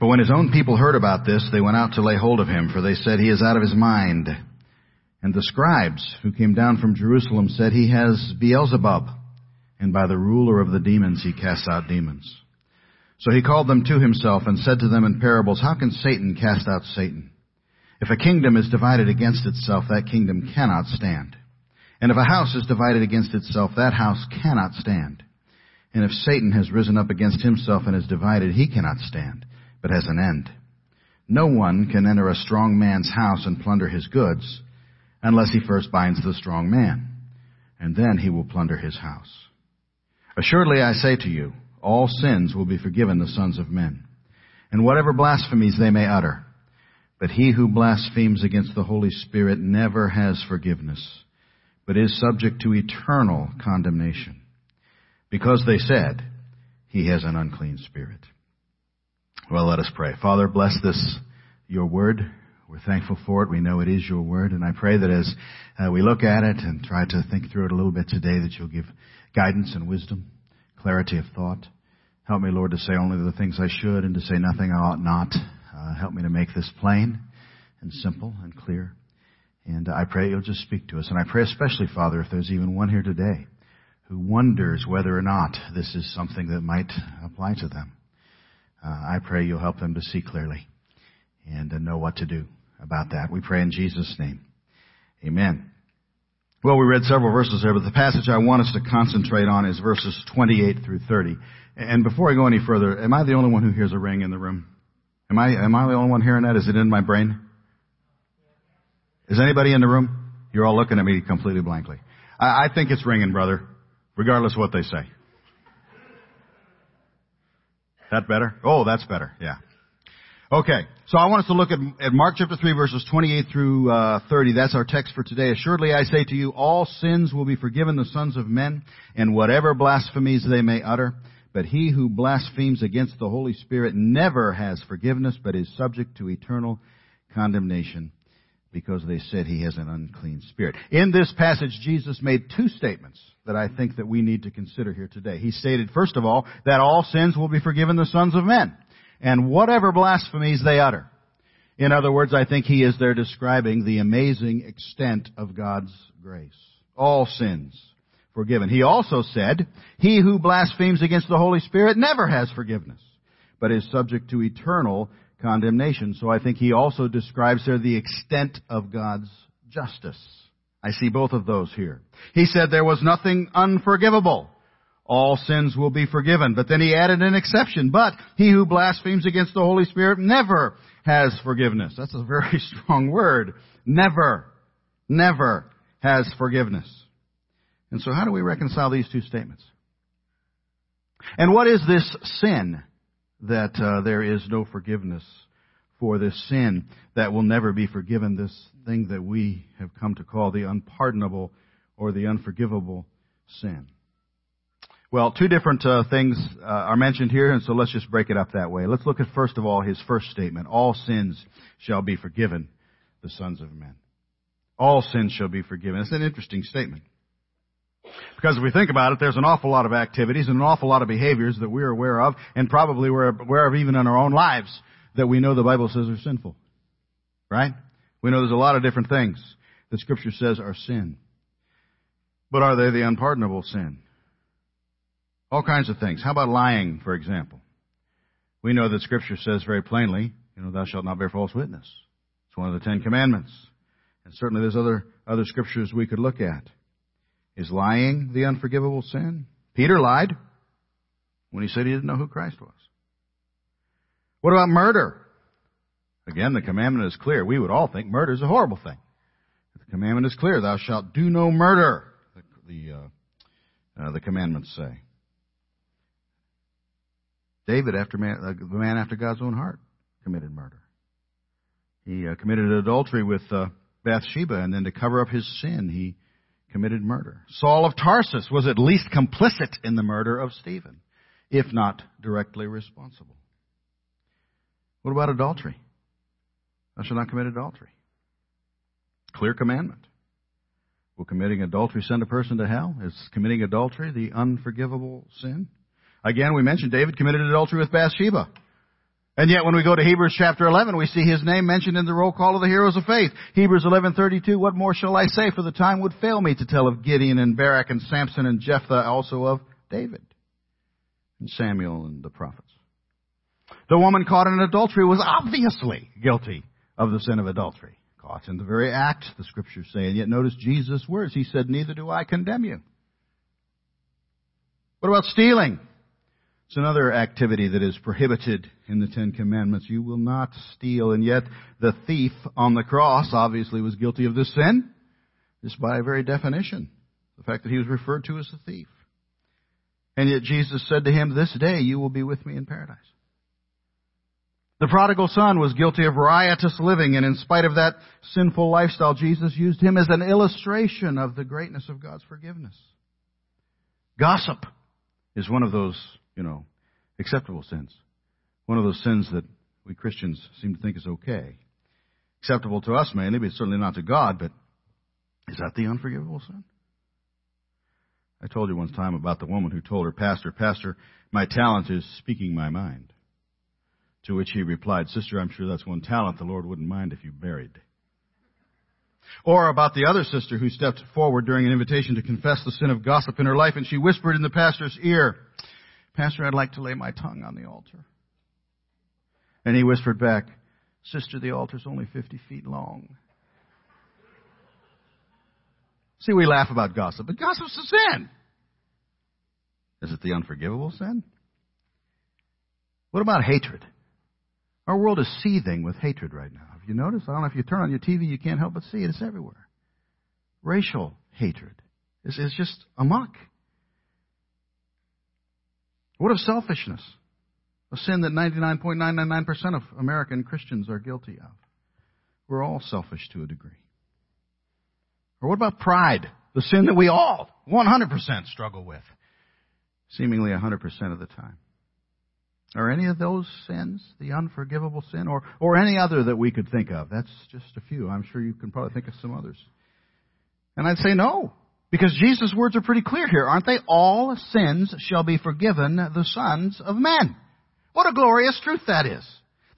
But when his own people heard about this, they went out to lay hold of him, for they said, He is out of his mind. And the scribes who came down from Jerusalem said, He has Beelzebub, and by the ruler of the demons he casts out demons. So he called them to himself and said to them in parables, How can Satan cast out Satan? If a kingdom is divided against itself, that kingdom cannot stand. And if a house is divided against itself, that house cannot stand. And if Satan has risen up against himself and is divided, he cannot stand, but has an end. No one can enter a strong man's house and plunder his goods unless he first binds the strong man, and then he will plunder his house. Assuredly I say to you, all sins will be forgiven the sons of men, and whatever blasphemies they may utter. But he who blasphemes against the Holy Spirit never has forgiveness, but is subject to eternal condemnation, because they said, he has an unclean spirit. Well, let us pray. Father, bless this, your word. We're thankful for it. We know it is your word. And I pray that as uh, we look at it and try to think through it a little bit today, that you'll give guidance and wisdom, clarity of thought. Help me, Lord, to say only the things I should and to say nothing I ought not. Uh, help me to make this plain and simple and clear. And I pray you'll just speak to us. And I pray especially, Father, if there's even one here today who wonders whether or not this is something that might apply to them. Uh, I pray you'll help them to see clearly and to know what to do about that. We pray in Jesus' name. Amen. Well, we read several verses there, but the passage I want us to concentrate on is verses 28 through 30. And before I go any further, am I the only one who hears a ring in the room? Am I, am I the only one hearing that? Is it in my brain? Is anybody in the room? You're all looking at me completely blankly. I, I think it's ringing, brother, regardless of what they say. That better? Oh, that's better. Yeah. Okay, so I want us to look at, at Mark chapter 3 verses 28 through uh, 30. That's our text for today. Assuredly I say to you, all sins will be forgiven the sons of men, and whatever blasphemies they may utter. But he who blasphemes against the Holy Spirit never has forgiveness, but is subject to eternal condemnation because they said he has an unclean spirit. In this passage, Jesus made two statements that I think that we need to consider here today. He stated, first of all, that all sins will be forgiven the sons of men, and whatever blasphemies they utter. In other words, I think he is there describing the amazing extent of God's grace. All sins forgiven. He also said, He who blasphemes against the Holy Spirit never has forgiveness, but is subject to eternal condemnation. So I think he also describes there the extent of God's justice. I see both of those here. He said there was nothing unforgivable. All sins will be forgiven. But then he added an exception. But he who blasphemes against the Holy Spirit never has forgiveness. That's a very strong word. Never. Never has forgiveness. And so how do we reconcile these two statements? And what is this sin that uh, there is no forgiveness for this sin that will never be forgiven, this thing that we have come to call the unpardonable or the unforgivable sin? Well, two different uh, things uh, are mentioned here, and so let's just break it up that way. Let's look at first of all his first statement. All sins shall be forgiven the sons of men. All sins shall be forgiven. It's an interesting statement. Because if we think about it, there's an awful lot of activities and an awful lot of behaviors that we're aware of, and probably we're aware of even in our own lives, that we know the Bible says are sinful. Right? We know there's a lot of different things that Scripture says are sin. But are they the unpardonable sin? All kinds of things. How about lying, for example? We know that Scripture says very plainly, you know, thou shalt not bear false witness. It's one of the Ten Commandments. And certainly there's other, other scriptures we could look at. Is lying the unforgivable sin? Peter lied when he said he didn't know who Christ was. What about murder? Again, the commandment is clear. We would all think murder is a horrible thing. The commandment is clear. Thou shalt do no murder. The, the, uh, uh, the commandments say. David, after man, uh, the man after God's own heart, committed murder. He uh, committed adultery with uh, Bathsheba, and then to cover up his sin, he committed murder. Saul of Tarsus was at least complicit in the murder of Stephen, if not directly responsible. What about adultery? Thou shalt not commit adultery. Clear commandment. Will committing adultery send a person to hell? Is committing adultery the unforgivable sin? Again, we mentioned David committed adultery with Bathsheba. And yet when we go to Hebrews chapter 11, we see his name mentioned in the roll call of the heroes of faith. Hebrews 11:32, what more shall I say for the time would fail me to tell of Gideon and Barak and Samson and Jephthah, also of David and Samuel and the prophets. The woman caught in adultery was obviously guilty of the sin of adultery. Caught in the very act, the scriptures say. And yet notice Jesus' words. He said, neither do I condemn you. What about stealing? It's another activity that is prohibited in the Ten Commandments. You will not steal. And yet the thief on the cross obviously was guilty of this sin, just by very definition. The fact that he was referred to as a thief. And yet Jesus said to him, this day you will be with me in paradise. The prodigal son was guilty of riotous living, and in spite of that sinful lifestyle, Jesus used him as an illustration of the greatness of God's forgiveness. Gossip is one of those, you know, acceptable sins. One of those sins that we Christians seem to think is okay. Acceptable to us mainly, but certainly not to God, but is that the unforgivable sin? I told you one time about the woman who told her pastor, Pastor, my talent is speaking my mind. To which he replied, Sister, I'm sure that's one talent the Lord wouldn't mind if you buried. Or about the other sister who stepped forward during an invitation to confess the sin of gossip in her life and she whispered in the pastor's ear, Pastor, I'd like to lay my tongue on the altar. And he whispered back, Sister, the altar's only 50 feet long. See, we laugh about gossip, but gossip's a sin. Is it the unforgivable sin? What about hatred? Our world is seething with hatred right now. Have you noticed? I don't know if you turn on your TV, you can't help but see it. It's everywhere. Racial hatred is, is just amok. What of selfishness? A sin that 99.999% of American Christians are guilty of. We're all selfish to a degree. Or what about pride? The sin that we all 100% struggle with. Seemingly 100% of the time. Are any of those sins the unforgivable sin or, or any other that we could think of? That's just a few. I'm sure you can probably think of some others. And I'd say no. Because Jesus' words are pretty clear here, aren't they? All sins shall be forgiven the sons of men. What a glorious truth that is.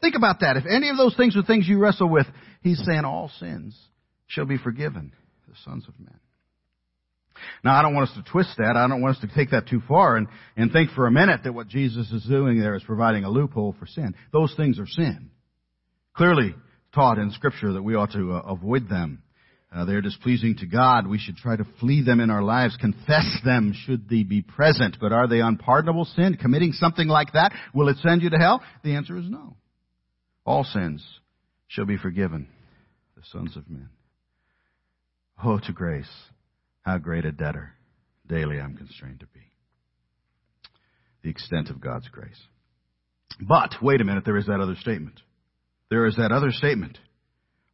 Think about that. If any of those things are things you wrestle with, he's saying all sins shall be forgiven the sons of men. Now, I don't want us to twist that. I don't want us to take that too far and, and think for a minute that what Jesus is doing there is providing a loophole for sin. Those things are sin. Clearly taught in Scripture that we ought to uh, avoid them. Uh, they're displeasing to God. We should try to flee them in our lives, confess them should they be present. But are they unpardonable sin? Committing something like that, will it send you to hell? The answer is no. All sins shall be forgiven, the sons of men. Oh, to grace how great a debtor daily I'm constrained to be. The extent of God's grace. But, wait a minute, there is that other statement. There is that other statement.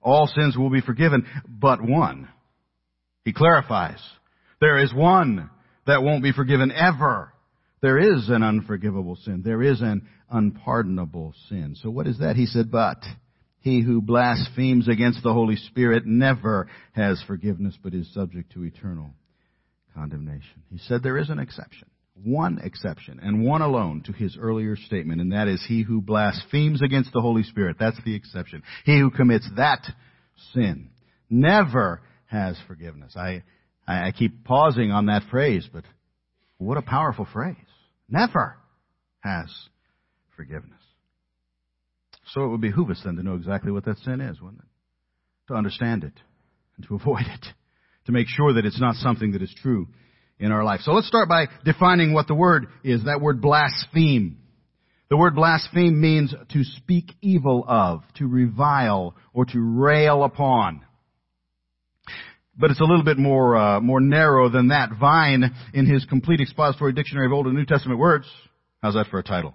All sins will be forgiven, but one. He clarifies. There is one that won't be forgiven ever. There is an unforgivable sin. There is an unpardonable sin. So what is that? He said, but he who blasphemes against the Holy Spirit never has forgiveness, but is subject to eternal condemnation. He said there is an exception. One exception, and one alone to his earlier statement, and that is he who blasphemes against the Holy Spirit. That's the exception. He who commits that sin never has forgiveness. I, I keep pausing on that phrase, but what a powerful phrase. Never has forgiveness. So it would behoove us then to know exactly what that sin is, wouldn't it? To understand it and to avoid it. To make sure that it's not something that is true in our life. So let's start by defining what the word is. That word blaspheme. The word blaspheme means to speak evil of, to revile, or to rail upon. But it's a little bit more uh, more narrow than that. Vine, in his complete expository dictionary of Old and New Testament words, how's that for a title?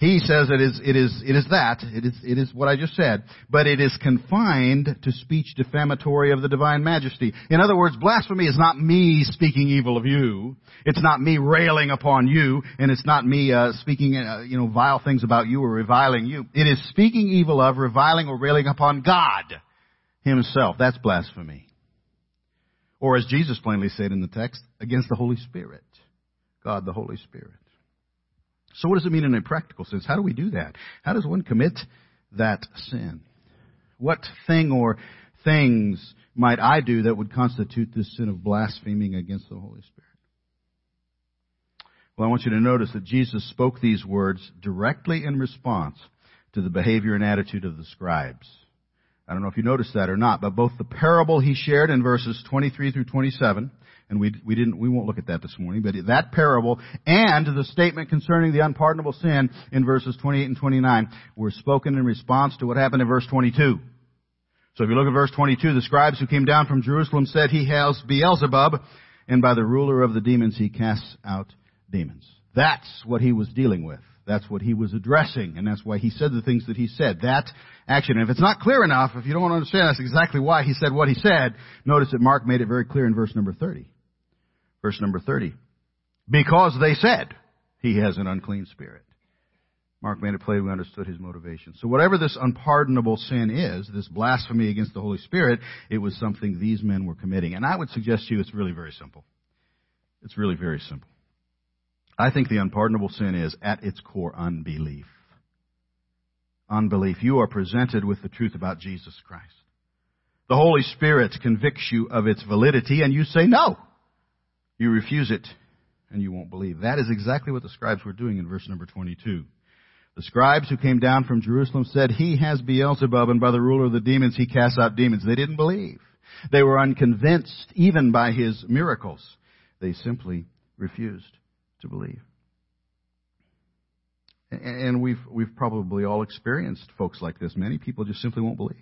He says it is, it is, it is that, it is, it is what I just said, but it is confined to speech defamatory of the divine majesty. In other words, blasphemy is not me speaking evil of you. It's not me railing upon you, and it's not me uh, speaking, uh, you know, vile things about you or reviling you. It is speaking evil of, reviling or railing upon God Himself. That's blasphemy. Or as Jesus plainly said in the text, against the Holy Spirit. God the Holy Spirit. So what does it mean in a practical sense? How do we do that? How does one commit that sin? What thing or things might I do that would constitute this sin of blaspheming against the Holy Spirit? Well, I want you to notice that Jesus spoke these words directly in response to the behavior and attitude of the scribes. I don't know if you noticed that or not, but both the parable he shared in verses 23 through 27, and we, we didn't, we won't look at that this morning, but that parable and the statement concerning the unpardonable sin in verses 28 and 29 were spoken in response to what happened in verse 22. So if you look at verse 22, the scribes who came down from Jerusalem said, He has Beelzebub, and by the ruler of the demons he casts out demons. That's what he was dealing with. That's what he was addressing, and that's why he said the things that he said. That action. And if it's not clear enough, if you don't understand that's exactly why he said what he said, notice that Mark made it very clear in verse number 30. Verse number 30. Because they said, he has an unclean spirit. Mark made it plain we understood his motivation. So whatever this unpardonable sin is, this blasphemy against the Holy Spirit, it was something these men were committing. And I would suggest to you it's really very simple. It's really very simple. I think the unpardonable sin is, at its core, unbelief. Unbelief. You are presented with the truth about Jesus Christ. The Holy Spirit convicts you of its validity and you say no. You refuse it and you won't believe. That is exactly what the scribes were doing in verse number 22. The scribes who came down from Jerusalem said, He has Beelzebub and by the ruler of the demons he casts out demons. They didn't believe. They were unconvinced even by his miracles. They simply refused to believe. And we've, we've probably all experienced folks like this. Many people just simply won't believe.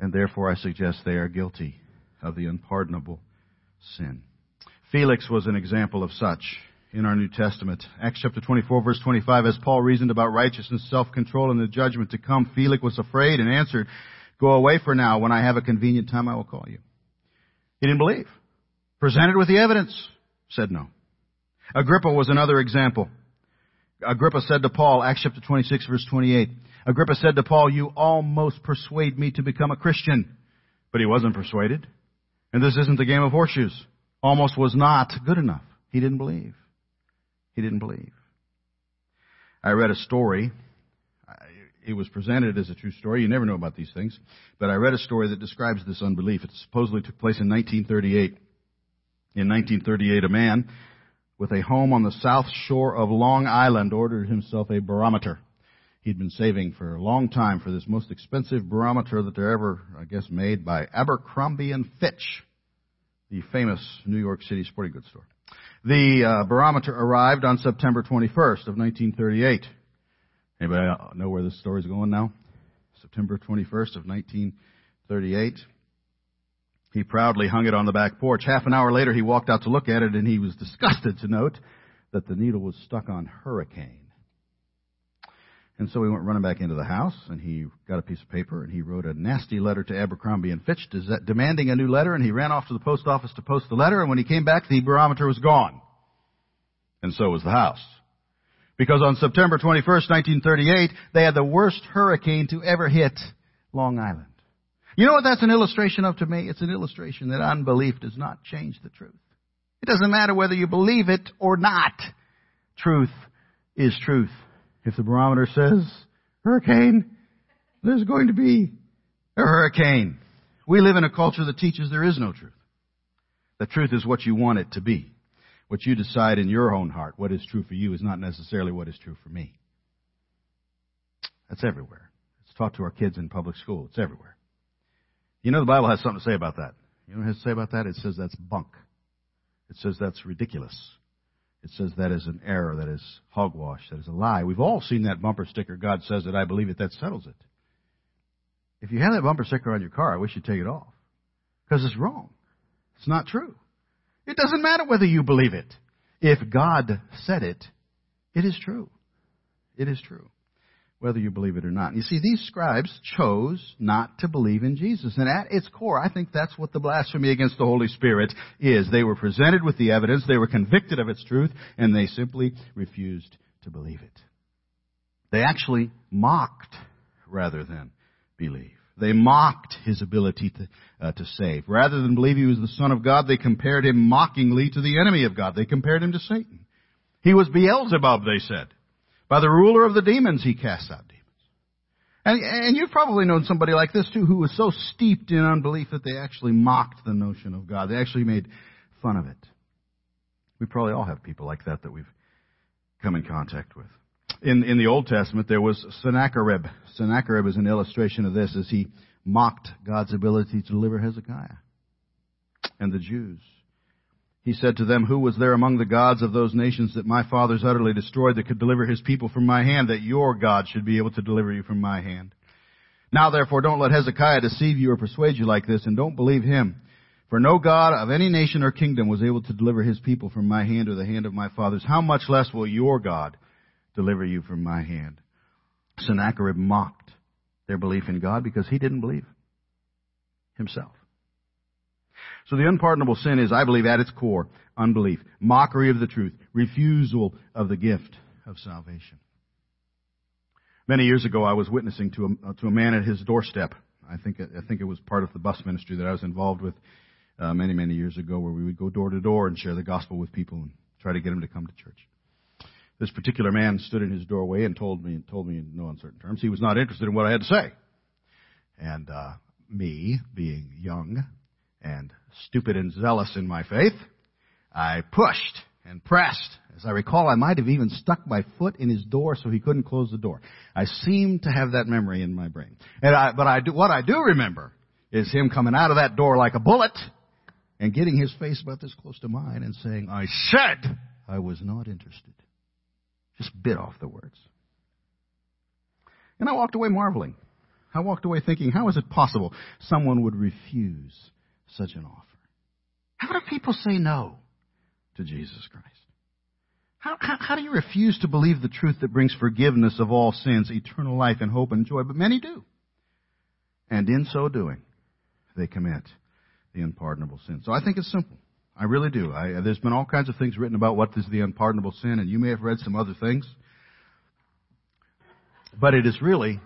And therefore I suggest they are guilty of the unpardonable sin. Felix was an example of such in our New Testament. Acts chapter 24 verse 25, as Paul reasoned about righteousness, self-control, and the judgment to come, Felix was afraid and answered, Go away for now. When I have a convenient time, I will call you. He didn't believe. Presented with the evidence, said no. Agrippa was another example. Agrippa said to Paul, Acts chapter 26 verse 28, Agrippa said to Paul, you almost persuade me to become a Christian. But he wasn't persuaded. And this isn't a game of horseshoes. Almost was not good enough. He didn't believe. He didn't believe. I read a story. It was presented as a true story. You never know about these things. But I read a story that describes this unbelief. It supposedly took place in 1938. In 1938, a man with a home on the south shore of Long Island, ordered himself a barometer. He'd been saving for a long time for this most expensive barometer that they're ever, I guess, made by Abercrombie and Fitch, the famous New York City sporting goods store. The uh, barometer arrived on September 21st of 1938. Anybody know where this story's going now? September 21st of 1938. He proudly hung it on the back porch. Half an hour later, he walked out to look at it and he was disgusted to note that the needle was stuck on hurricane. And so he went running back into the house and he got a piece of paper and he wrote a nasty letter to Abercrombie and Fitch demanding a new letter and he ran off to the post office to post the letter and when he came back the barometer was gone. And so was the house. Because on September 21st, 1938, they had the worst hurricane to ever hit Long Island. You know what that's an illustration of to me? It's an illustration that unbelief does not change the truth. It doesn't matter whether you believe it or not. Truth is truth. If the barometer says hurricane, there's going to be a hurricane. We live in a culture that teaches there is no truth. The truth is what you want it to be. What you decide in your own heart, what is true for you, is not necessarily what is true for me. That's everywhere. It's taught to our kids in public school. It's everywhere. You know the Bible has something to say about that. You know what it has to say about that? It says that's bunk. It says that's ridiculous. It says that is an error, that is hogwash, that is a lie. We've all seen that bumper sticker, God says it, I believe it, that settles it. If you have that bumper sticker on your car, I wish you'd take it off. Because it's wrong. It's not true. It doesn't matter whether you believe it. If God said it, it is true. It is true whether you believe it or not. You see, these scribes chose not to believe in Jesus. And at its core, I think that's what the blasphemy against the Holy Spirit is. They were presented with the evidence, they were convicted of its truth, and they simply refused to believe it. They actually mocked rather than believe. They mocked his ability to, uh, to save. Rather than believe he was the Son of God, they compared him mockingly to the enemy of God. They compared him to Satan. He was Beelzebub, they said. By the ruler of the demons he casts out demons. And, and you've probably known somebody like this too, who was so steeped in unbelief that they actually mocked the notion of God. They actually made fun of it. We probably all have people like that that we've come in contact with. In, in the Old Testament, there was Sennacherib. Sennacherib is an illustration of this as he mocked God's ability to deliver Hezekiah and the Jews. He said to them, Who was there among the gods of those nations that my fathers utterly destroyed that could deliver his people from my hand, that your God should be able to deliver you from my hand? Now therefore don't let Hezekiah deceive you or persuade you like this, and don't believe him. For no God of any nation or kingdom was able to deliver his people from my hand or the hand of my fathers. How much less will your God deliver you from my hand? Sennacherib mocked their belief in God because he didn't believe himself. So the unpardonable sin is, I believe, at its core, unbelief, mockery of the truth, refusal of the gift of salvation. Many years ago, I was witnessing to a, to a man at his doorstep. I think, I think it was part of the bus ministry that I was involved with uh, many, many years ago where we would go door to door and share the gospel with people and try to get them to come to church. This particular man stood in his doorway and told me, told me in no uncertain terms, he was not interested in what I had to say. And, uh, me, being young and stupid and zealous in my faith, I pushed and pressed. As I recall, I might have even stuck my foot in his door so he couldn't close the door. I seem to have that memory in my brain. And I, but I do, what I do remember is him coming out of that door like a bullet and getting his face about this close to mine and saying, I said I was not interested. Just bit off the words. And I walked away marveling. I walked away thinking, how is it possible someone would refuse such an offer? How do people say no to Jesus Christ? How, how, how, do you refuse to believe the truth that brings forgiveness of all sins, eternal life, and hope and joy? But many do. And in so doing, they commit the unpardonable sin. So I think it's simple. I really do. I, there's been all kinds of things written about what is the unpardonable sin, and you may have read some other things. But it is really,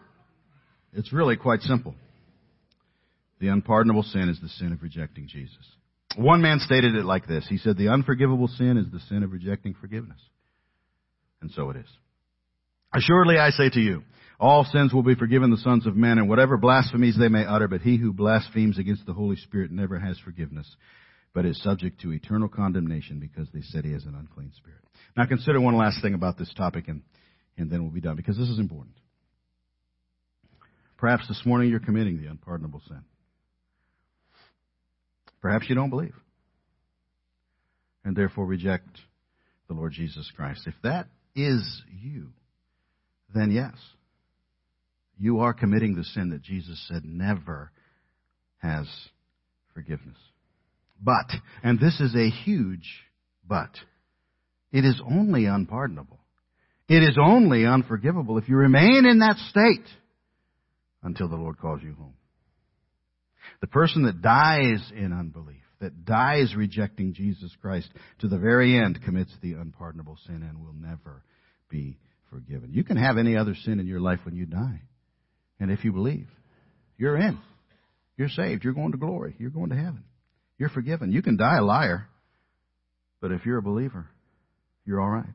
it's really quite simple. The unpardonable sin is the sin of rejecting Jesus. One man stated it like this. He said, the unforgivable sin is the sin of rejecting forgiveness. And so it is. Assuredly I say to you, all sins will be forgiven the sons of men, and whatever blasphemies they may utter, but he who blasphemes against the Holy Spirit never has forgiveness, but is subject to eternal condemnation because they said he has an unclean spirit. Now consider one last thing about this topic, and, and then we'll be done, because this is important. Perhaps this morning you're committing the unpardonable sin. Perhaps you don't believe, and therefore reject the Lord Jesus Christ. If that is you, then yes, you are committing the sin that Jesus said never has forgiveness. But, and this is a huge but, it is only unpardonable. It is only unforgivable if you remain in that state until the Lord calls you home. The person that dies in unbelief, that dies rejecting Jesus Christ to the very end commits the unpardonable sin and will never be forgiven. You can have any other sin in your life when you die. And if you believe, you're in. You're saved. You're going to glory. You're going to heaven. You're forgiven. You can die a liar, but if you're a believer, you're all right.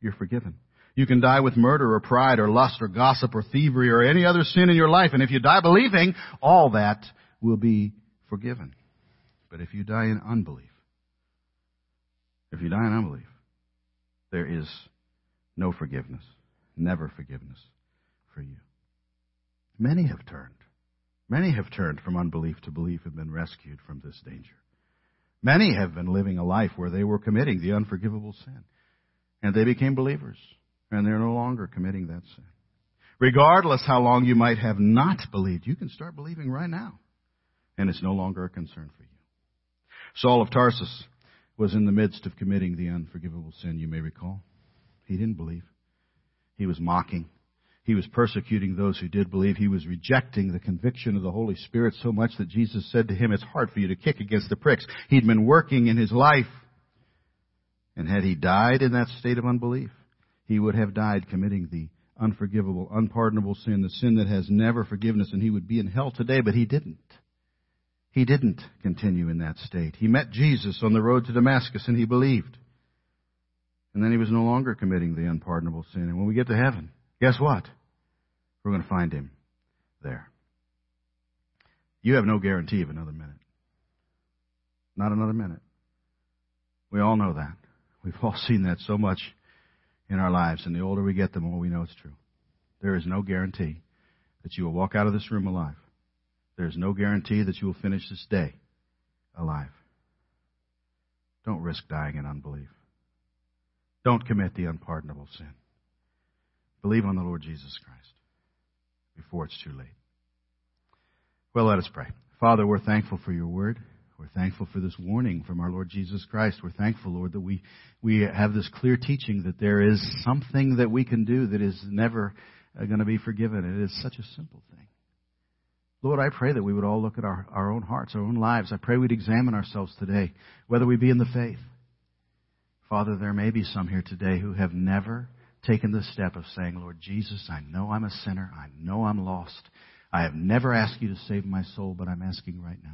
You're forgiven. You can die with murder or pride or lust or gossip or thievery or any other sin in your life, and if you die believing, all that will be forgiven. But if you die in unbelief, if you die in unbelief, there is no forgiveness, never forgiveness for you. Many have turned. Many have turned from unbelief to belief and been rescued from this danger. Many have been living a life where they were committing the unforgivable sin. And they became believers. And they're no longer committing that sin. Regardless how long you might have not believed, you can start believing right now. And it's no longer a concern for you. Saul of Tarsus was in the midst of committing the unforgivable sin, you may recall. He didn't believe. He was mocking. He was persecuting those who did believe. He was rejecting the conviction of the Holy Spirit so much that Jesus said to him, it's hard for you to kick against the pricks. He'd been working in his life. And had he died in that state of unbelief, he would have died committing the unforgivable, unpardonable sin, the sin that has never forgiveness, and he would be in hell today, but he didn't. He didn't continue in that state. He met Jesus on the road to Damascus and he believed. And then he was no longer committing the unpardonable sin. And when we get to heaven, guess what? We're going to find him there. You have no guarantee of another minute. Not another minute. We all know that. We've all seen that so much in our lives, and the older we get, the more we know it's true. There is no guarantee that you will walk out of this room alive. There is no guarantee that you will finish this day alive. Don't risk dying in unbelief. Don't commit the unpardonable sin. Believe on the Lord Jesus Christ before it's too late. Well, let us pray. Father, we're thankful for your word. We're thankful for this warning from our Lord Jesus Christ. We're thankful, Lord, that we, we have this clear teaching that there is something that we can do that is never uh, going to be forgiven. It is such a simple thing. Lord, I pray that we would all look at our, our own hearts, our own lives. I pray we'd examine ourselves today, whether we be in the faith. Father, there may be some here today who have never taken the step of saying, Lord Jesus, I know I'm a sinner. I know I'm lost. I have never asked you to save my soul, but I'm asking right now.